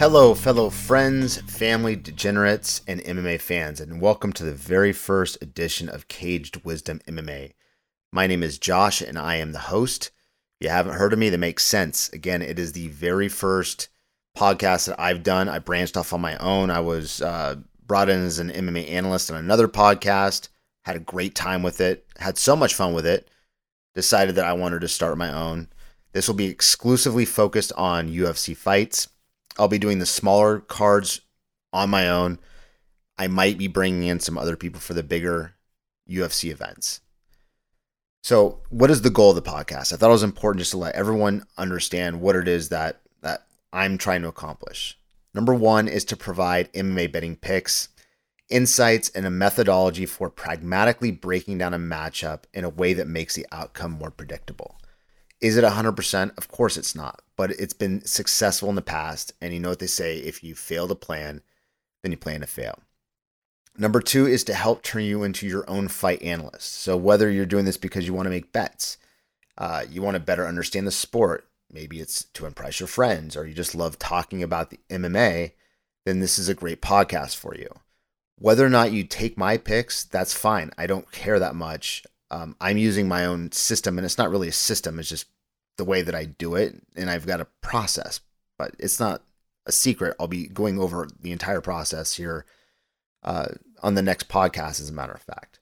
Hello, fellow friends, family, degenerates, and MMA fans, and welcome to the very first edition of Caged Wisdom MMA. My name is Josh, and I am the host. If you haven't heard of me, that makes sense. Again, it is the very first podcast that I've done. I branched off on my own. I was uh, brought in as an MMA analyst on another podcast, had a great time with it, had so much fun with it, decided that I wanted to start my own. This will be exclusively focused on UFC fights I'll be doing the smaller cards on my own. I might be bringing in some other people for the bigger UFC events. So, what is the goal of the podcast? I thought it was important just to let everyone understand what it is that that I'm trying to accomplish. Number 1 is to provide MMA betting picks, insights and a methodology for pragmatically breaking down a matchup in a way that makes the outcome more predictable. Is it 100%? Of course it's not, but it's been successful in the past. And you know what they say if you fail to plan, then you plan to fail. Number two is to help turn you into your own fight analyst. So, whether you're doing this because you want to make bets, uh, you want to better understand the sport, maybe it's to impress your friends, or you just love talking about the MMA, then this is a great podcast for you. Whether or not you take my picks, that's fine. I don't care that much um, I'm using my own system, and it's not really a system. It's just the way that I do it, and I've got a process. But it's not a secret. I'll be going over the entire process here uh, on the next podcast. As a matter of fact,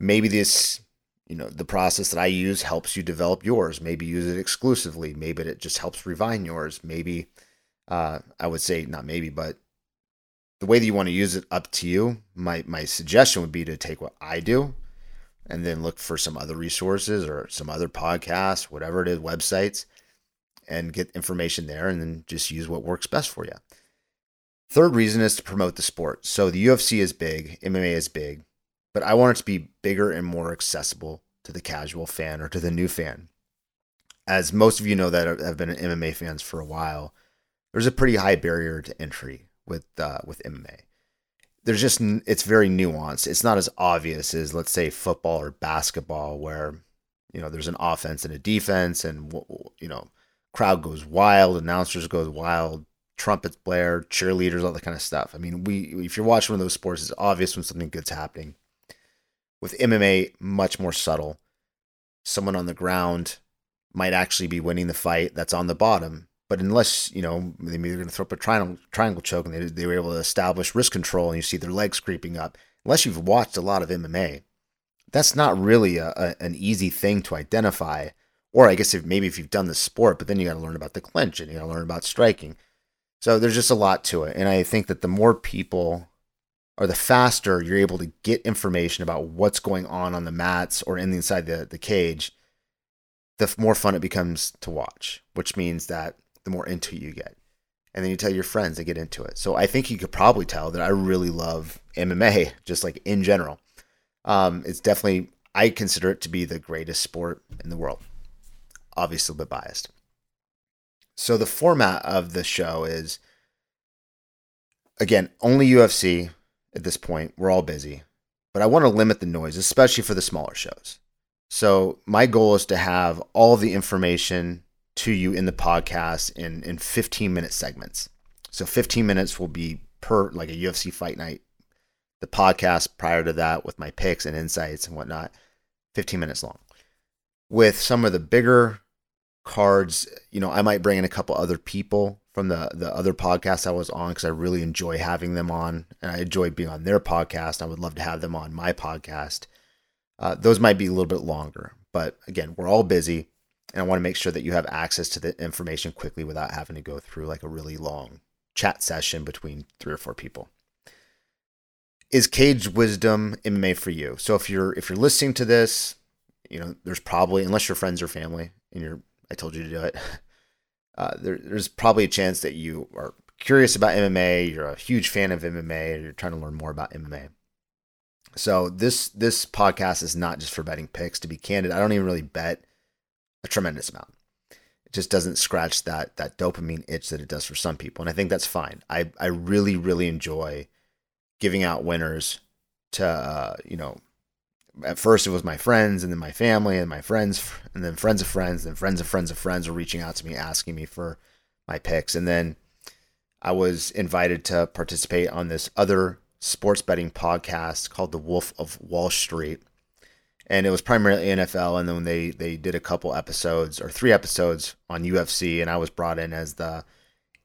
maybe this, you know, the process that I use helps you develop yours. Maybe use it exclusively. Maybe it just helps refine yours. Maybe uh, I would say not maybe, but the way that you want to use it up to you. My my suggestion would be to take what I do and then look for some other resources or some other podcasts, whatever it is, websites, and get information there and then just use what works best for you. Third reason is to promote the sport. So the UFC is big, MMA is big, but I want it to be bigger and more accessible to the casual fan or to the new fan. As most of you know that have been MMA fans for a while, there's a pretty high barrier to entry with uh, with MMA there's just it's very nuanced. It's not as obvious as let's say football or basketball where you know there's an offense and a defense and you know crowd goes wild, announcers goes wild, trumpets blare, cheerleaders, all that kind of stuff. I mean, we if you're watching one of those sports, it's obvious when something good's happening. With MMA, much more subtle. Someone on the ground might actually be winning the fight that's on the bottom, but unless you know they maybe they're going to throw up a triangle triangle choke and they they were able to establish wrist control and you see their legs creeping up. Unless you've watched a lot of MMA, that's not really a, a an easy thing to identify. Or I guess if maybe if you've done the sport, but then you got to learn about the clinch and you got to learn about striking. So there's just a lot to it, and I think that the more people or the faster you're able to get information about what's going on on the mats or in the inside the, the cage, the more fun it becomes to watch, which means that the more into you get. And then you tell your friends to get into it. So I think you could probably tell that I really love MMA, just like in general. Um, it's definitely, I consider it to be the greatest sport in the world. Obviously, a bit biased. So the format of the show is, again, only UFC at this point. We're all busy, but I want to limit the noise, especially for the smaller shows. So my goal is to have all the information to you in the podcast in in 15 minute segments. So 15 minutes will be per like a UFC fight night. The podcast prior to that with my picks and insights and whatnot, 15 minutes long. With some of the bigger cards, you know, I might bring in a couple other people from the the other podcasts I was on because I really enjoy having them on, and I enjoy being on their podcast. I would love to have them on my podcast. Uh, those might be a little bit longer, but again, we're all busy and I want to make sure that you have access to the information quickly without having to go through like a really long chat session between three or four people. Is Caged Wisdom MMA for you? So if you're if you're listening to this, you know there's probably unless your friends or family and you're I told you to do it. Uh, there, there's probably a chance that you are curious about MMA, you're a huge fan of MMA, you're trying to learn more about MMA. So this this podcast is not just for betting picks. To be candid, I don't even really bet a tremendous amount. It just doesn't scratch that that dopamine itch that it does for some people, and I think that's fine. I I really really enjoy giving out winners to uh, you know. At first, it was my friends, and then my family, and my friends, and then friends of friends, and friends of friends of friends were reaching out to me asking me for my picks, and then I was invited to participate on this other sports betting podcast called The Wolf of Wall Street. And it was primarily NFL. And then they, they did a couple episodes or three episodes on UFC. And I was brought in as the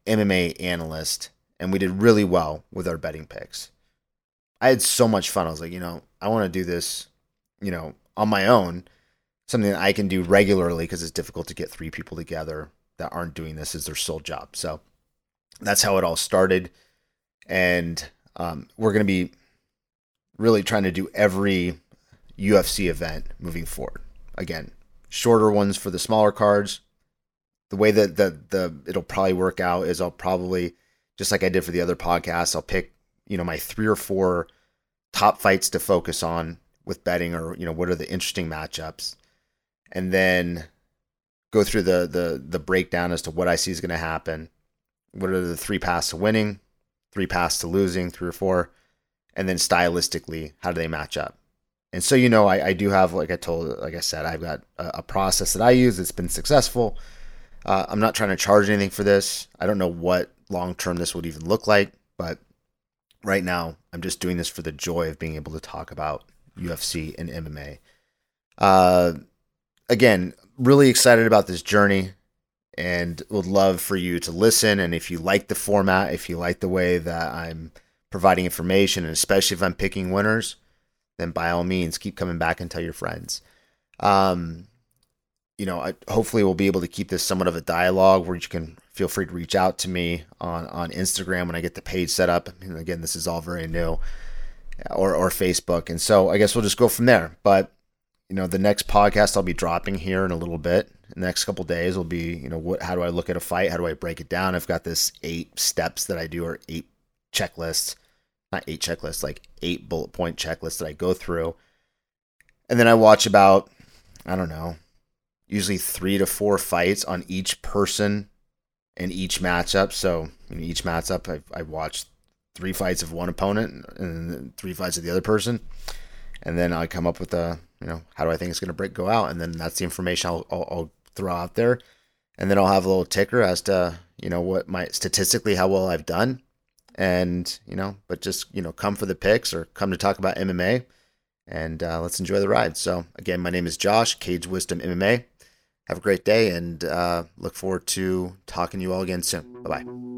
MMA analyst. And we did really well with our betting picks. I had so much fun. I was like, you know, I want to do this, you know, on my own, something that I can do regularly because it's difficult to get three people together that aren't doing this as their sole job. So that's how it all started. And um, we're going to be really trying to do every UFC event moving forward. Again, shorter ones for the smaller cards. The way that the the it'll probably work out is I'll probably just like I did for the other podcasts, I'll pick, you know, my three or four top fights to focus on with betting or, you know, what are the interesting matchups. And then go through the the the breakdown as to what I see is going to happen. What are the three paths to winning? three paths to losing, three or four, and then stylistically, how do they match up? And so you know, I, I do have, like I told, like I said, I've got a, a process that I use that's been successful. Uh, I'm not trying to charge anything for this. I don't know what long term this would even look like, but right now I'm just doing this for the joy of being able to talk about UFC and MMA. Uh, again, really excited about this journey and would love for you to listen. And if you like the format, if you like the way that I'm providing information, and especially if I'm picking winners, then by all means, keep coming back and tell your friends. Um, you know, I, hopefully we'll be able to keep this somewhat of a dialogue where you can feel free to reach out to me on, on Instagram when I get the page set up. Again, this is all very new or, or Facebook. And so I guess we'll just go from there. But, you know, the next podcast I'll be dropping here in a little bit in the next couple days will be, you know, what how do I look at a fight? How do I break it down? I've got this eight steps that I do or eight checklists, not eight checklists, like eight bullet point checklists that I go through. And then I watch about, I don't know, usually three to four fights on each person in each matchup. So in each matchup, I, I watch three fights of one opponent and three fights of the other person. And then I come up with a, you know, how do I think it's going to break go out? And then that's the information I'll, I'll, I'll throw out there, and then I'll have a little ticker as to you know what my statistically how well I've done, and you know, but just you know, come for the picks or come to talk about MMA, and uh, let's enjoy the ride. So again, my name is Josh Caged Wisdom MMA. Have a great day, and uh, look forward to talking to you all again soon. Bye bye.